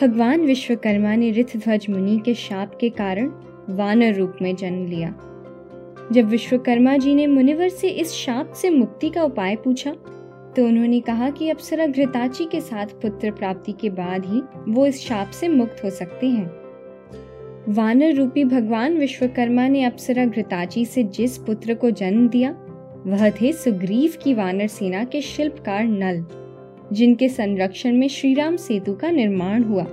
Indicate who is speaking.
Speaker 1: भगवान विश्वकर्मा ने ऋतध्वज मुनि के शाप के कारण वानर रूप में जन्म लिया। जब विश्वकर्मा जी ने मुनिवर से इस शाप से मुक्ति का उपाय पूछा तो उन्होंने कहा कि अप्सरा घृताची के साथ पुत्र प्राप्ति के बाद ही वो इस शाप से मुक्त हो सकते हैं। वानर रूपी भगवान विश्वकर्मा ने अप्सरा घृताची से जिस पुत्र को जन्म दिया, वह थे सुग्रीव की वानर सेना के शिल्पकार नल। जिनके संरक्षण में श्रीराम सेतु का निर्माण हुआ।